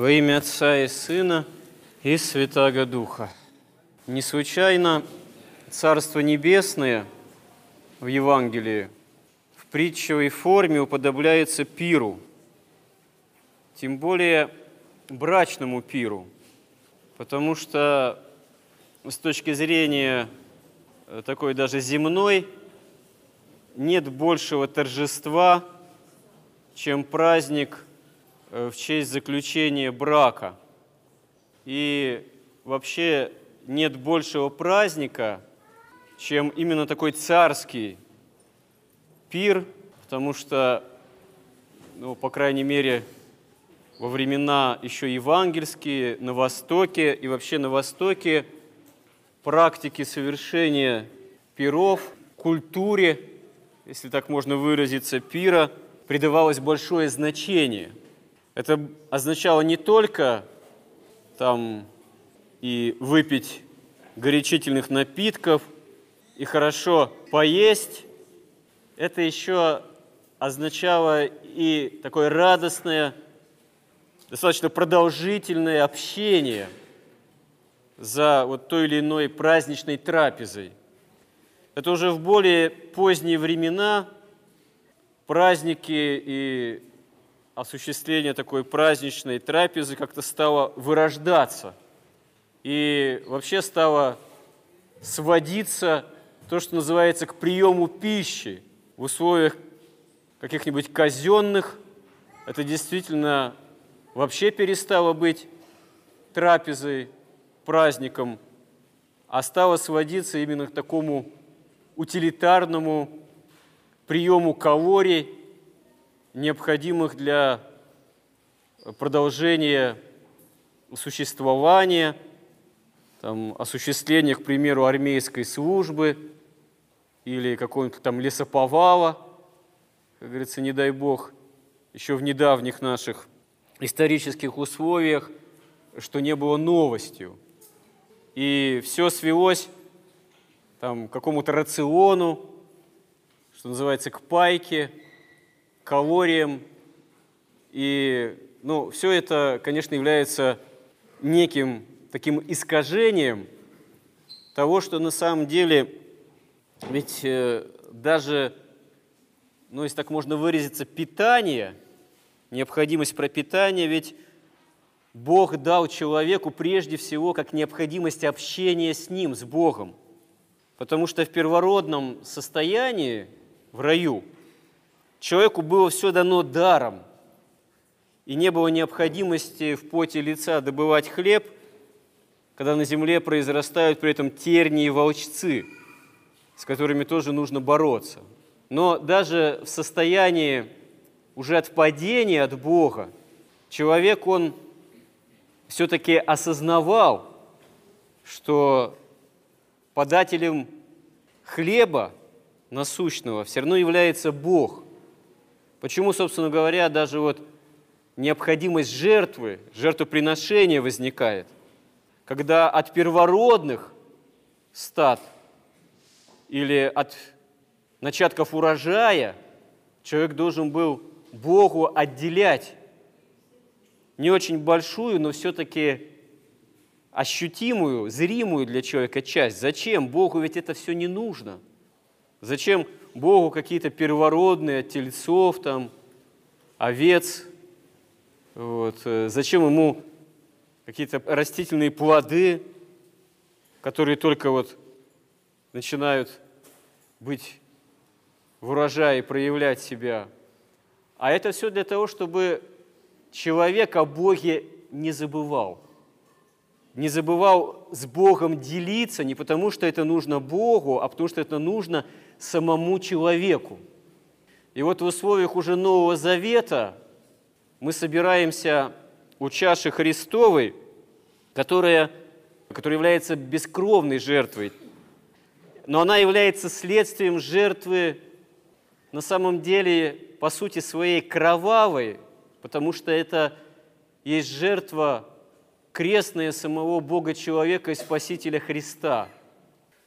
Во имя Отца и Сына и Святаго Духа. Не случайно Царство Небесное в Евангелии в притчевой форме уподобляется пиру, тем более брачному пиру, потому что с точки зрения э, такой даже земной нет большего торжества, чем праздник – в честь заключения брака. И вообще нет большего праздника, чем именно такой царский пир, потому что, ну, по крайней мере, во времена еще евангельские, на Востоке и вообще на Востоке практики совершения пиров, культуре, если так можно выразиться, пира, придавалось большое значение – это означало не только там и выпить горячительных напитков, и хорошо поесть, это еще означало и такое радостное, достаточно продолжительное общение за вот той или иной праздничной трапезой. Это уже в более поздние времена праздники и осуществление такой праздничной трапезы как-то стало вырождаться и вообще стало сводиться то, что называется, к приему пищи в условиях каких-нибудь казенных. Это действительно вообще перестало быть трапезой, праздником, а стало сводиться именно к такому утилитарному приему калорий, необходимых для продолжения существования, там, осуществления, к примеру, армейской службы или какого-нибудь там лесоповала, как говорится, не дай бог, еще в недавних наших исторических условиях, что не было новостью. И все свелось там, к какому-то рациону, что называется, к пайке – калориям. И ну, все это, конечно, является неким таким искажением того, что на самом деле ведь э, даже, ну, если так можно выразиться, питание, необходимость пропитания, ведь Бог дал человеку прежде всего как необходимость общения с Ним, с Богом. Потому что в первородном состоянии, в раю – Человеку было все дано даром, и не было необходимости в поте лица добывать хлеб, когда на земле произрастают при этом тернии и волчцы, с которыми тоже нужно бороться. Но даже в состоянии уже отпадения от Бога человек, он все-таки осознавал, что подателем хлеба насущного все равно является Бог – Почему, собственно говоря, даже вот необходимость жертвы, жертвоприношения возникает, когда от первородных стад или от начатков урожая человек должен был Богу отделять не очень большую, но все-таки ощутимую, зримую для человека часть. Зачем? Богу ведь это все не нужно. Зачем Богу какие-то первородные от тельцов, там, овец. Вот. Э, зачем ему какие-то растительные плоды, которые только вот начинают быть в урожае, проявлять себя. А это все для того, чтобы человек о Боге не забывал. Не забывал с Богом делиться не потому, что это нужно Богу, а потому что это нужно самому человеку. И вот в условиях уже Нового Завета мы собираемся у чаши Христовой, которая, которая является бескровной жертвой, но она является следствием жертвы на самом деле, по сути своей, кровавой, потому что это есть жертва крестная самого Бога-человека и Спасителя Христа.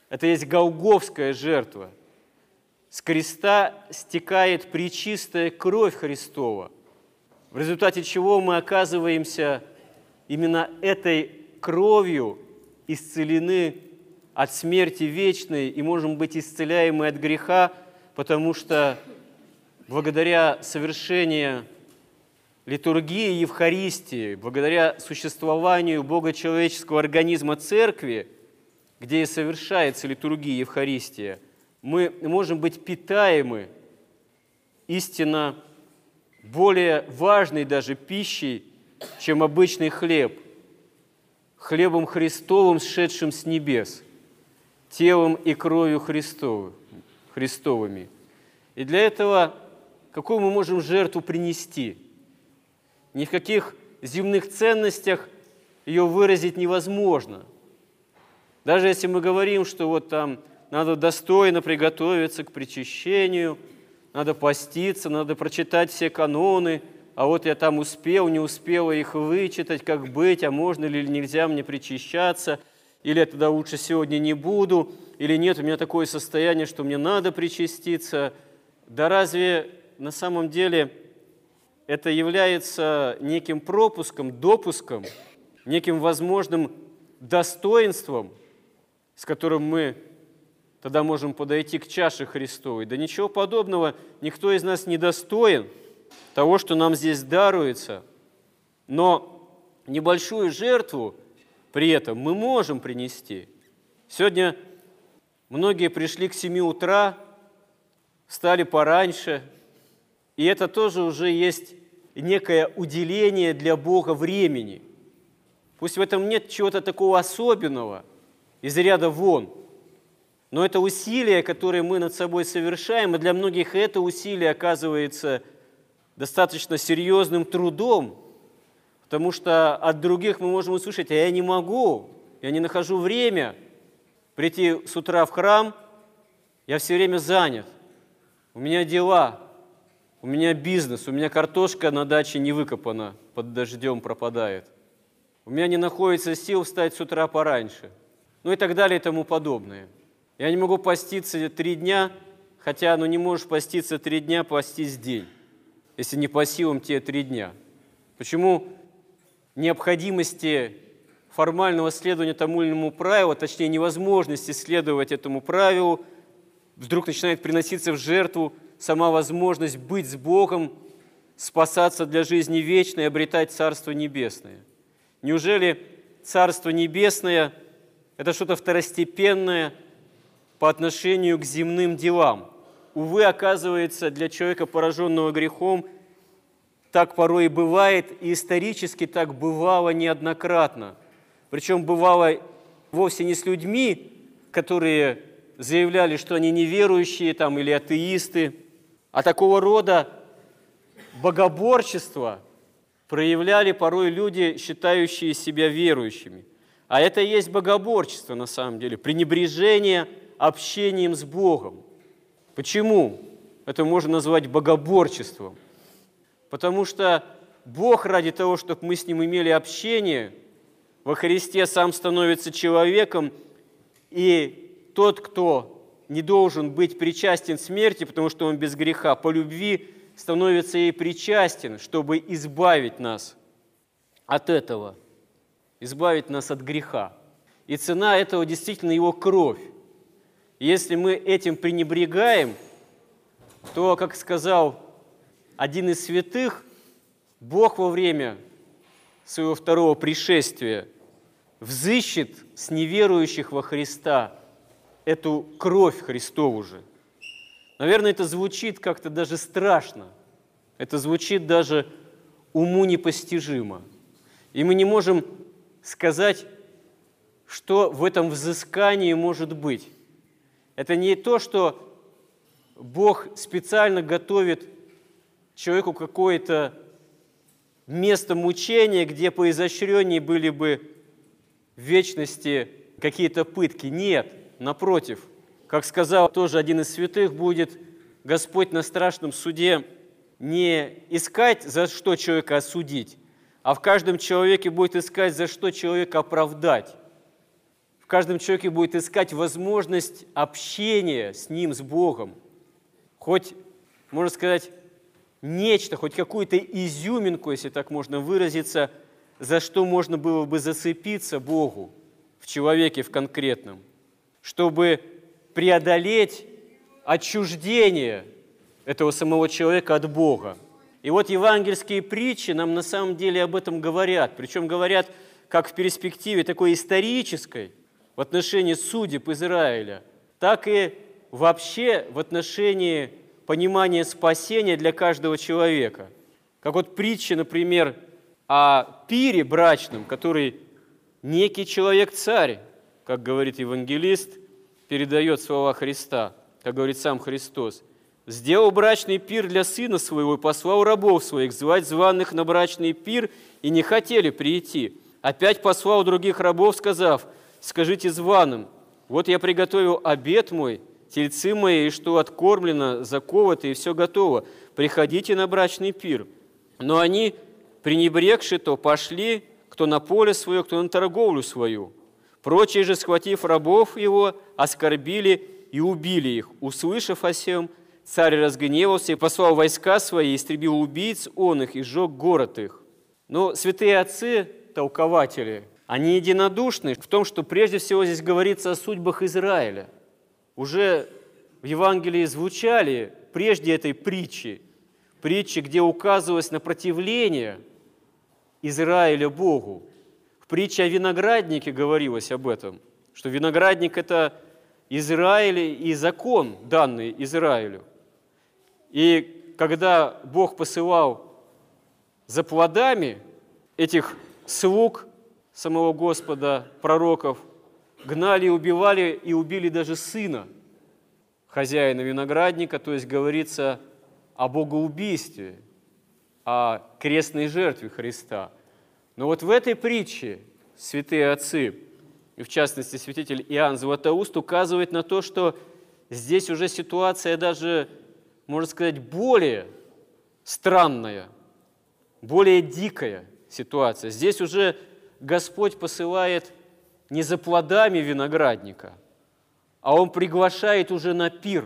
Это есть голговская жертва – с креста стекает причистая кровь Христова, в результате чего мы оказываемся именно этой кровью исцелены от смерти вечной и можем быть исцеляемы от греха, потому что благодаря совершению литургии Евхаристии, благодаря существованию богочеловеческого организма Церкви, где и совершается литургия Евхаристия, мы можем быть питаемы истинно более важной даже пищей, чем обычный хлеб, хлебом Христовым, сшедшим с небес, телом и кровью Христовым, Христовыми. И для этого какую мы можем жертву принести? Ни в каких земных ценностях ее выразить невозможно. Даже если мы говорим, что вот там надо достойно приготовиться к причащению – надо поститься, надо прочитать все каноны, а вот я там успел, не успел их вычитать, как быть, а можно ли или нельзя мне причащаться, или я тогда лучше сегодня не буду, или нет, у меня такое состояние, что мне надо причаститься. Да разве на самом деле это является неким пропуском, допуском, неким возможным достоинством, с которым мы тогда можем подойти к чаше Христовой. Да ничего подобного, никто из нас не достоин того, что нам здесь даруется. Но небольшую жертву при этом мы можем принести. Сегодня многие пришли к 7 утра, встали пораньше, и это тоже уже есть некое уделение для Бога времени. Пусть в этом нет чего-то такого особенного, из ряда вон – но это усилие, которое мы над собой совершаем, и для многих это усилие оказывается достаточно серьезным трудом, потому что от других мы можем услышать, а я не могу, я не нахожу время прийти с утра в храм, я все время занят, у меня дела, у меня бизнес, у меня картошка на даче не выкопана, под дождем пропадает, у меня не находится сил встать с утра пораньше, ну и так далее и тому подобное – я не могу поститься три дня, хотя ну не можешь поститься три дня, постись день, если не по силам те три дня. Почему необходимости формального следования тому или иному правилу, точнее невозможности следовать этому правилу, вдруг начинает приноситься в жертву сама возможность быть с Богом, спасаться для жизни вечной обретать Царство Небесное. Неужели Царство Небесное – это что-то второстепенное, по отношению к земным делам. Увы, оказывается, для человека, пораженного грехом, так порой и бывает, и исторически так бывало неоднократно. Причем бывало вовсе не с людьми, которые заявляли, что они неверующие там, или атеисты, а такого рода богоборчество проявляли порой люди, считающие себя верующими. А это и есть богоборчество на самом деле, пренебрежение – общением с Богом. Почему? Это можно назвать богоборчеством. Потому что Бог ради того, чтобы мы с Ним имели общение, во Христе сам становится человеком, и тот, кто не должен быть причастен смерти, потому что он без греха, по любви становится ей причастен, чтобы избавить нас от этого, избавить нас от греха. И цена этого действительно его кровь. Если мы этим пренебрегаем, то, как сказал один из святых, Бог во время своего второго пришествия взыщет с неверующих во Христа эту кровь Христову же. Наверное, это звучит как-то даже страшно. Это звучит даже уму непостижимо. И мы не можем сказать, что в этом взыскании может быть. Это не то, что Бог специально готовит человеку какое-то место мучения, где по изощренней были бы в вечности какие-то пытки. Нет, напротив. Как сказал тоже один из святых, будет Господь на страшном суде не искать, за что человека осудить, а в каждом человеке будет искать, за что человека оправдать каждом человеке будет искать возможность общения с Ним, с Богом. Хоть, можно сказать, нечто, хоть какую-то изюминку, если так можно выразиться, за что можно было бы зацепиться Богу в человеке в конкретном, чтобы преодолеть отчуждение этого самого человека от Бога. И вот евангельские притчи нам на самом деле об этом говорят. Причем говорят как в перспективе такой исторической в отношении судеб Израиля, так и вообще в отношении понимания спасения для каждого человека. Как вот притча, например, о пире брачном, который некий человек-царь, как говорит евангелист, передает слова Христа, как говорит сам Христос – сделал брачный пир для сына своего и послал рабов своих звать званых на брачный пир, и не хотели прийти. Опять послал других рабов, сказав, скажите званым, вот я приготовил обед мой, тельцы мои, и что откормлено, заковато, и все готово. Приходите на брачный пир. Но они, пренебрегши то, пошли, кто на поле свое, кто на торговлю свою. Прочие же, схватив рабов его, оскорбили и убили их. Услышав о сем, Царь разгневался и послал войска свои, истребил убийц он их и сжег город их. Но святые отцы, толкователи, они единодушны в том, что прежде всего здесь говорится о судьбах Израиля. Уже в Евангелии звучали прежде этой притчи, притчи, где указывалось на противление Израиля Богу. В притче о винограднике говорилось об этом, что виноградник – это Израиль и закон, данный Израилю – и когда Бог посылал за плодами этих слуг самого Господа, пророков, гнали и убивали, и убили даже сына хозяина виноградника, то есть говорится о богоубийстве, о крестной жертве Христа. Но вот в этой притче святые отцы, и в частности святитель Иоанн Златоуст, указывает на то, что здесь уже ситуация даже можно сказать, более странная, более дикая ситуация. Здесь уже Господь посылает не за плодами виноградника, а Он приглашает уже на пир.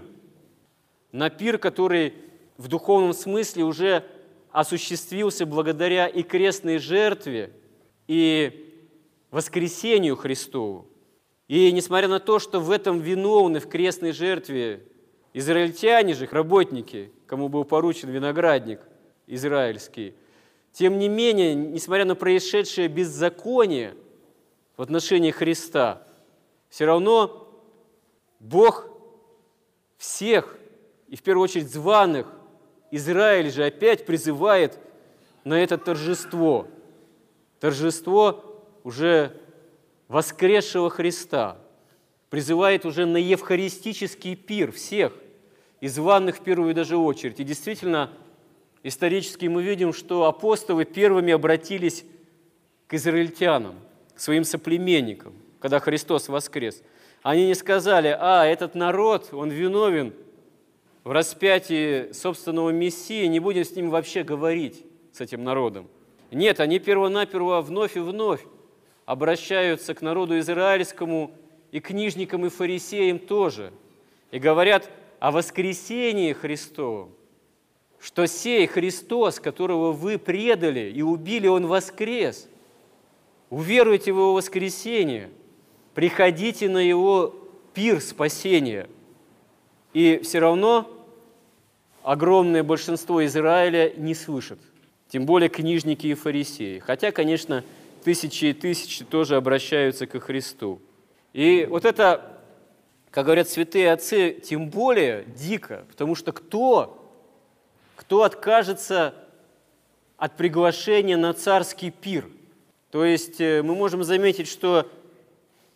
На пир, который в духовном смысле уже осуществился благодаря и крестной жертве, и воскресению Христову. И несмотря на то, что в этом виновны в крестной жертве Израильтяне же, работники, кому был поручен виноградник израильский, тем не менее, несмотря на происшедшее беззаконие в отношении Христа, все равно Бог всех, и в первую очередь званых, Израиль же опять призывает на это торжество. Торжество уже воскресшего Христа. Призывает уже на евхаристический пир всех – и званных в первую даже очередь. И действительно, исторически мы видим, что апостолы первыми обратились к израильтянам, к своим соплеменникам, когда Христос воскрес. Они не сказали, а, этот народ, он виновен в распятии собственного Мессии, не будем с ним вообще говорить, с этим народом. Нет, они первонаперво вновь и вновь обращаются к народу израильскому и книжникам и фарисеям тоже. И говорят, о воскресении Христовом, что сей Христос, которого вы предали и убили, Он воскрес. Уверуйте в Его воскресение, приходите на Его пир спасения. И все равно огромное большинство Израиля не слышит, тем более книжники и фарисеи. Хотя, конечно, тысячи и тысячи тоже обращаются ко Христу. И вот это как говорят святые отцы, тем более дико, потому что кто, кто откажется от приглашения на царский пир? То есть э, мы можем заметить, что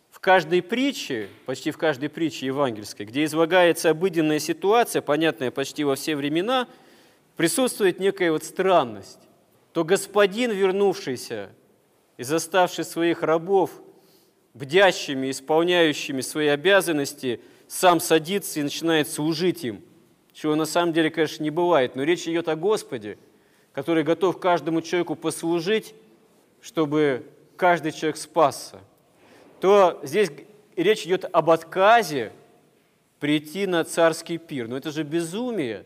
в каждой притче, почти в каждой притче евангельской, где излагается обыденная ситуация, понятная почти во все времена, присутствует некая вот странность. То господин, вернувшийся и заставший своих рабов бдящими, исполняющими свои обязанности, сам садится и начинает служить им, чего на самом деле, конечно, не бывает. Но речь идет о Господе, который готов каждому человеку послужить, чтобы каждый человек спасся. То здесь речь идет об отказе прийти на царский пир. Но это же безумие.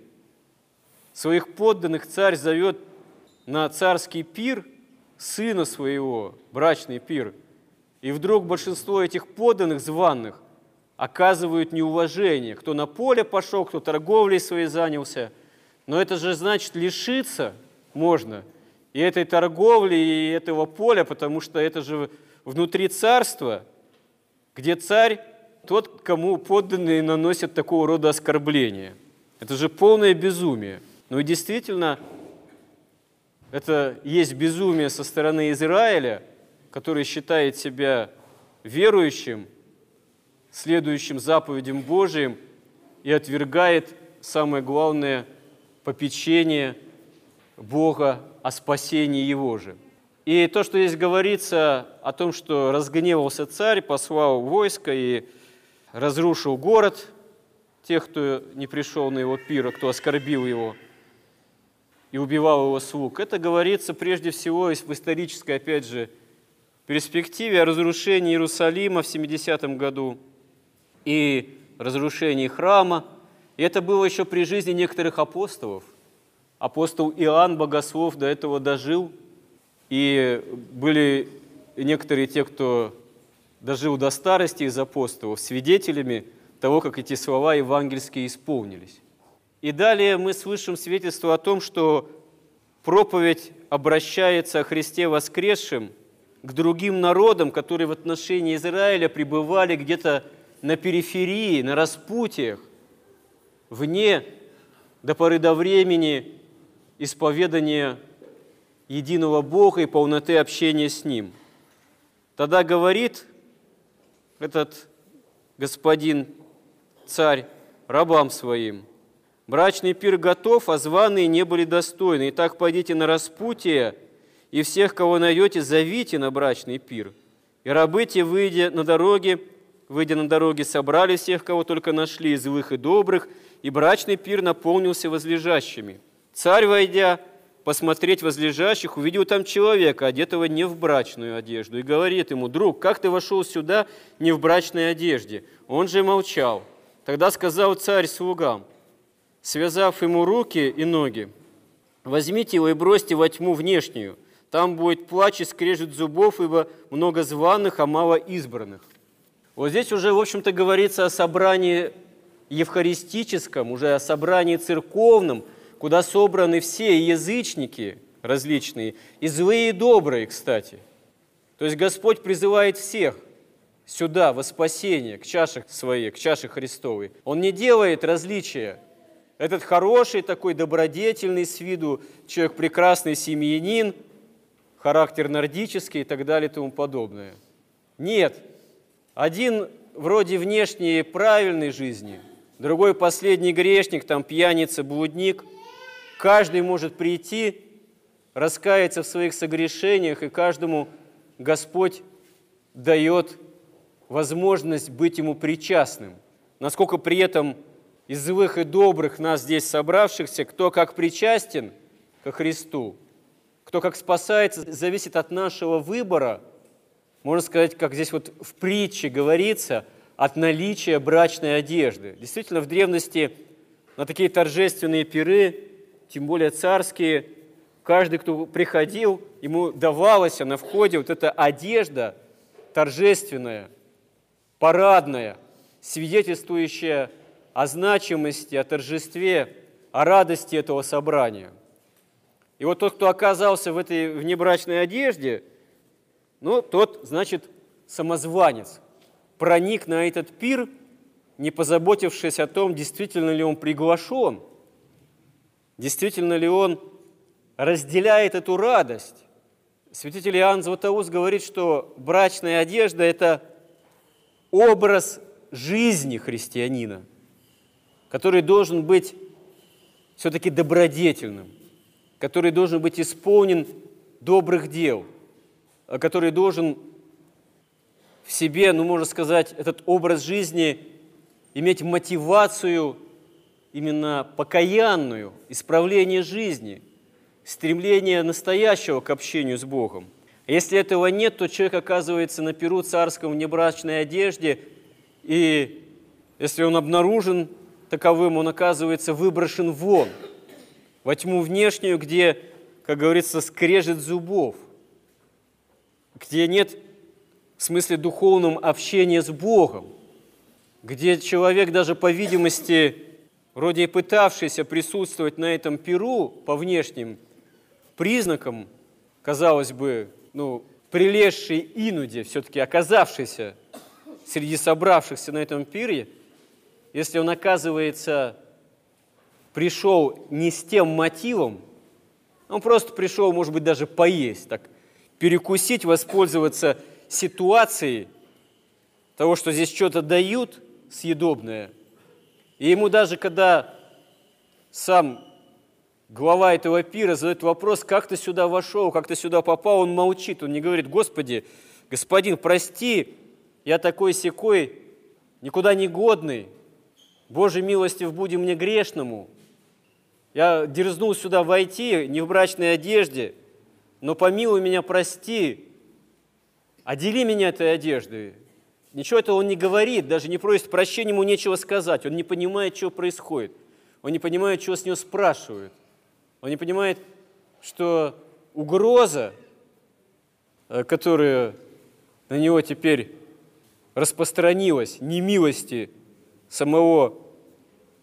Своих подданных царь зовет на царский пир, сына своего, брачный пир. И вдруг большинство этих подданных званных оказывают неуважение. Кто на поле пошел, кто торговлей своей занялся. Но это же значит лишиться можно и этой торговли, и этого поля, потому что это же внутри царства, где царь тот, кому подданные наносят такого рода оскорбления. Это же полное безумие. Ну и действительно, это есть безумие со стороны Израиля, который считает себя верующим, следующим заповедям Божиим и отвергает самое главное попечение Бога о спасении Его же. И то, что здесь говорится о том, что разгневался царь, послал войско и разрушил город, тех, кто не пришел на его пир, кто оскорбил его и убивал его слуг. Это говорится прежде всего в исторической, опять же, перспективе о разрушении Иерусалима в 70 году и разрушении храма. И это было еще при жизни некоторых апостолов. Апостол Иоанн Богослов до этого дожил, и были некоторые те, кто дожил до старости из апостолов, свидетелями того, как эти слова евангельские исполнились. И далее мы слышим свидетельство о том, что проповедь обращается о Христе воскресшем к другим народам, которые в отношении Израиля пребывали где-то на периферии, на распутьях, вне до поры до времени исповедания единого Бога и полноты общения с Ним. Тогда говорит этот господин царь рабам своим, «Брачный пир готов, а званые не были достойны. Итак, пойдите на распутие, и всех, кого найдете, зовите на брачный пир. И рабы те, выйдя на дороге, выйдя на дороге, собрали всех, кого только нашли, злых и добрых, и брачный пир наполнился возлежащими. Царь, войдя, посмотреть возлежащих, увидел там человека, одетого не в брачную одежду, и говорит ему, «Друг, как ты вошел сюда не в брачной одежде?» Он же молчал. Тогда сказал царь слугам, связав ему руки и ноги, «Возьмите его и бросьте во тьму внешнюю, там будет плач и скрежет зубов, ибо много званых, а мало избранных». Вот здесь уже, в общем-то, говорится о собрании евхаристическом, уже о собрании церковном – куда собраны все язычники различные, и злые, и добрые, кстати. То есть Господь призывает всех сюда, во спасение, к чаше своей, к чаше Христовой. Он не делает различия. Этот хороший такой добродетельный с виду человек, прекрасный семьянин, характер нордический и так далее и тому подобное. Нет. Один вроде внешней правильной жизни, другой последний грешник, там пьяница, блудник – Каждый может прийти, раскаяться в своих согрешениях, и каждому Господь дает возможность быть ему причастным. Насколько при этом из злых и добрых нас здесь собравшихся, кто как причастен ко Христу, кто как спасается, зависит от нашего выбора, можно сказать, как здесь вот в притче говорится, от наличия брачной одежды. Действительно, в древности на такие торжественные пиры тем более царские, каждый, кто приходил, ему давалась на входе вот эта одежда торжественная, парадная, свидетельствующая о значимости, о торжестве, о радости этого собрания. И вот тот, кто оказался в этой внебрачной одежде, ну, тот, значит, самозванец, проник на этот пир, не позаботившись о том, действительно ли он приглашен – Действительно ли он разделяет эту радость? Святитель Иоанн Златоуст говорит, что брачная одежда – это образ жизни христианина, который должен быть все-таки добродетельным, который должен быть исполнен добрых дел, который должен в себе, ну, можно сказать, этот образ жизни иметь мотивацию именно покаянную, исправление жизни, стремление настоящего к общению с Богом. А если этого нет, то человек оказывается на перу царском в небрачной одежде, и если он обнаружен таковым, он оказывается выброшен вон, во тьму внешнюю, где, как говорится, скрежет зубов. Где нет в смысле духовном общения с Богом, где человек даже по видимости, вроде и пытавшийся присутствовать на этом перу по внешним признакам, казалось бы, ну, прилезший инуде, все-таки оказавшийся среди собравшихся на этом пире, если он оказывается пришел не с тем мотивом, он просто пришел, может быть, даже поесть, так перекусить, воспользоваться ситуацией того, что здесь что-то дают съедобное. И ему даже, когда сам глава этого пира задает вопрос, как ты сюда вошел, как ты сюда попал, он молчит, он не говорит, Господи, господин, прости, я такой секой, никуда не годный, Божьей милостив будем мне грешному. Я дерзнул сюда войти не в брачной одежде, но помилуй меня, прости, отдели меня этой одеждой. Ничего этого он не говорит, даже не просит прощения, ему нечего сказать. Он не понимает, что происходит. Он не понимает, что с него спрашивают. Он не понимает, что угроза, э, которая на него теперь распространилась, немилости самого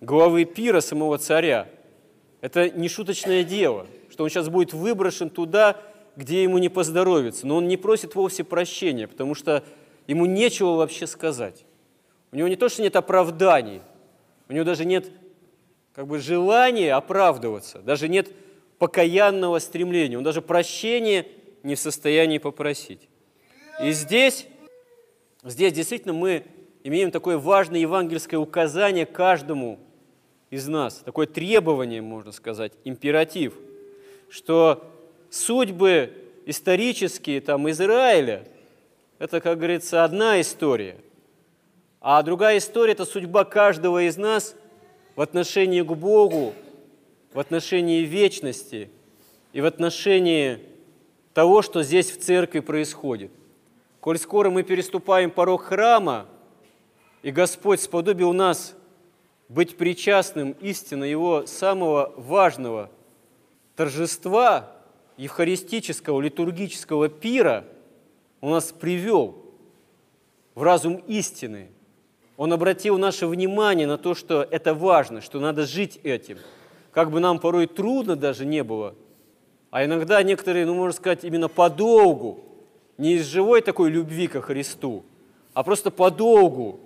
главы пира, самого царя – это не шуточное дело, что он сейчас будет выброшен туда, где ему не поздоровится. Но он не просит вовсе прощения, потому что ему нечего вообще сказать. У него не то, что нет оправданий, у него даже нет как бы желания оправдываться, даже нет покаянного стремления, он даже прощения не в состоянии попросить. И здесь, здесь действительно мы имеем такое важное евангельское указание каждому из нас, такое требование, можно сказать, императив, что судьбы исторические там Израиля, это, как говорится, одна история, а другая история – это судьба каждого из нас в отношении к Богу, в отношении вечности и в отношении того, что здесь в церкви происходит. Коль скоро мы переступаем порог храма, и Господь сподобил нас быть причастным истинно его самого важного торжества, евхаристического, литургического пира, он нас привел в разум истины. Он обратил наше внимание на то, что это важно, что надо жить этим. Как бы нам порой трудно даже не было, а иногда некоторые, ну, можно сказать, именно подолгу, не из живой такой любви ко Христу, а просто подолгу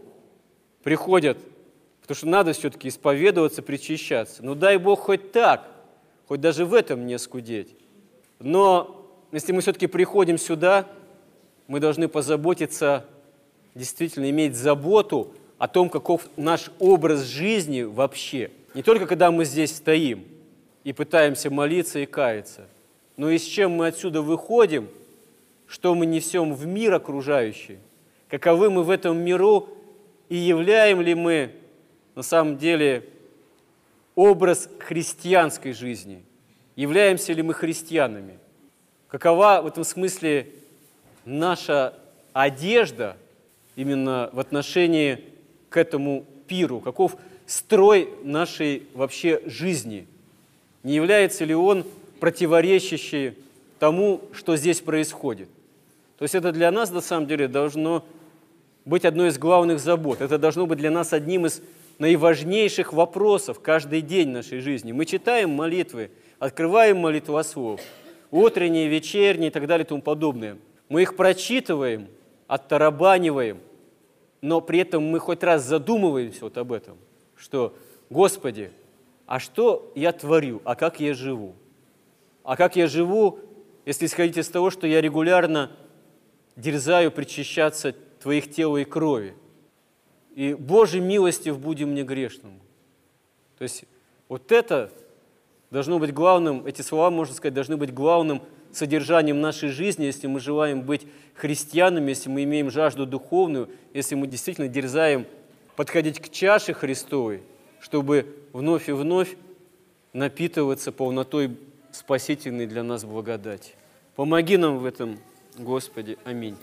приходят Потому что надо все-таки исповедоваться, причащаться. Ну дай Бог хоть так, хоть даже в этом не скудеть. Но если мы все-таки приходим сюда, мы должны позаботиться, действительно иметь заботу о том, каков наш образ жизни вообще. Не только когда мы здесь стоим и пытаемся молиться и каяться, но и с чем мы отсюда выходим, что мы несем в мир окружающий, каковы мы в этом миру и являем ли мы на самом деле образ христианской жизни. Являемся ли мы христианами? Какова в этом смысле наша одежда именно в отношении к этому пиру? Каков строй нашей вообще жизни? Не является ли он противоречащий тому, что здесь происходит? То есть это для нас на самом деле должно быть одной из главных забот. Это должно быть для нас одним из наиважнейших вопросов каждый день нашей жизни. Мы читаем молитвы, открываем молитвослов, утренние, вечерние и так далее и тому подобное. Мы их прочитываем, оттарабаниваем, но при этом мы хоть раз задумываемся вот об этом, что, Господи, а что я творю, а как я живу? А как я живу, если исходить из того, что я регулярно дерзаю причащаться Твоих тела и крови – и Божьей милостив будем мне грешному. То есть вот это должно быть главным, эти слова, можно сказать, должны быть главным содержанием нашей жизни, если мы желаем быть христианами, если мы имеем жажду духовную, если мы действительно дерзаем подходить к чаше Христовой, чтобы вновь и вновь напитываться полнотой спасительной для нас благодати. Помоги нам в этом, Господи. Аминь.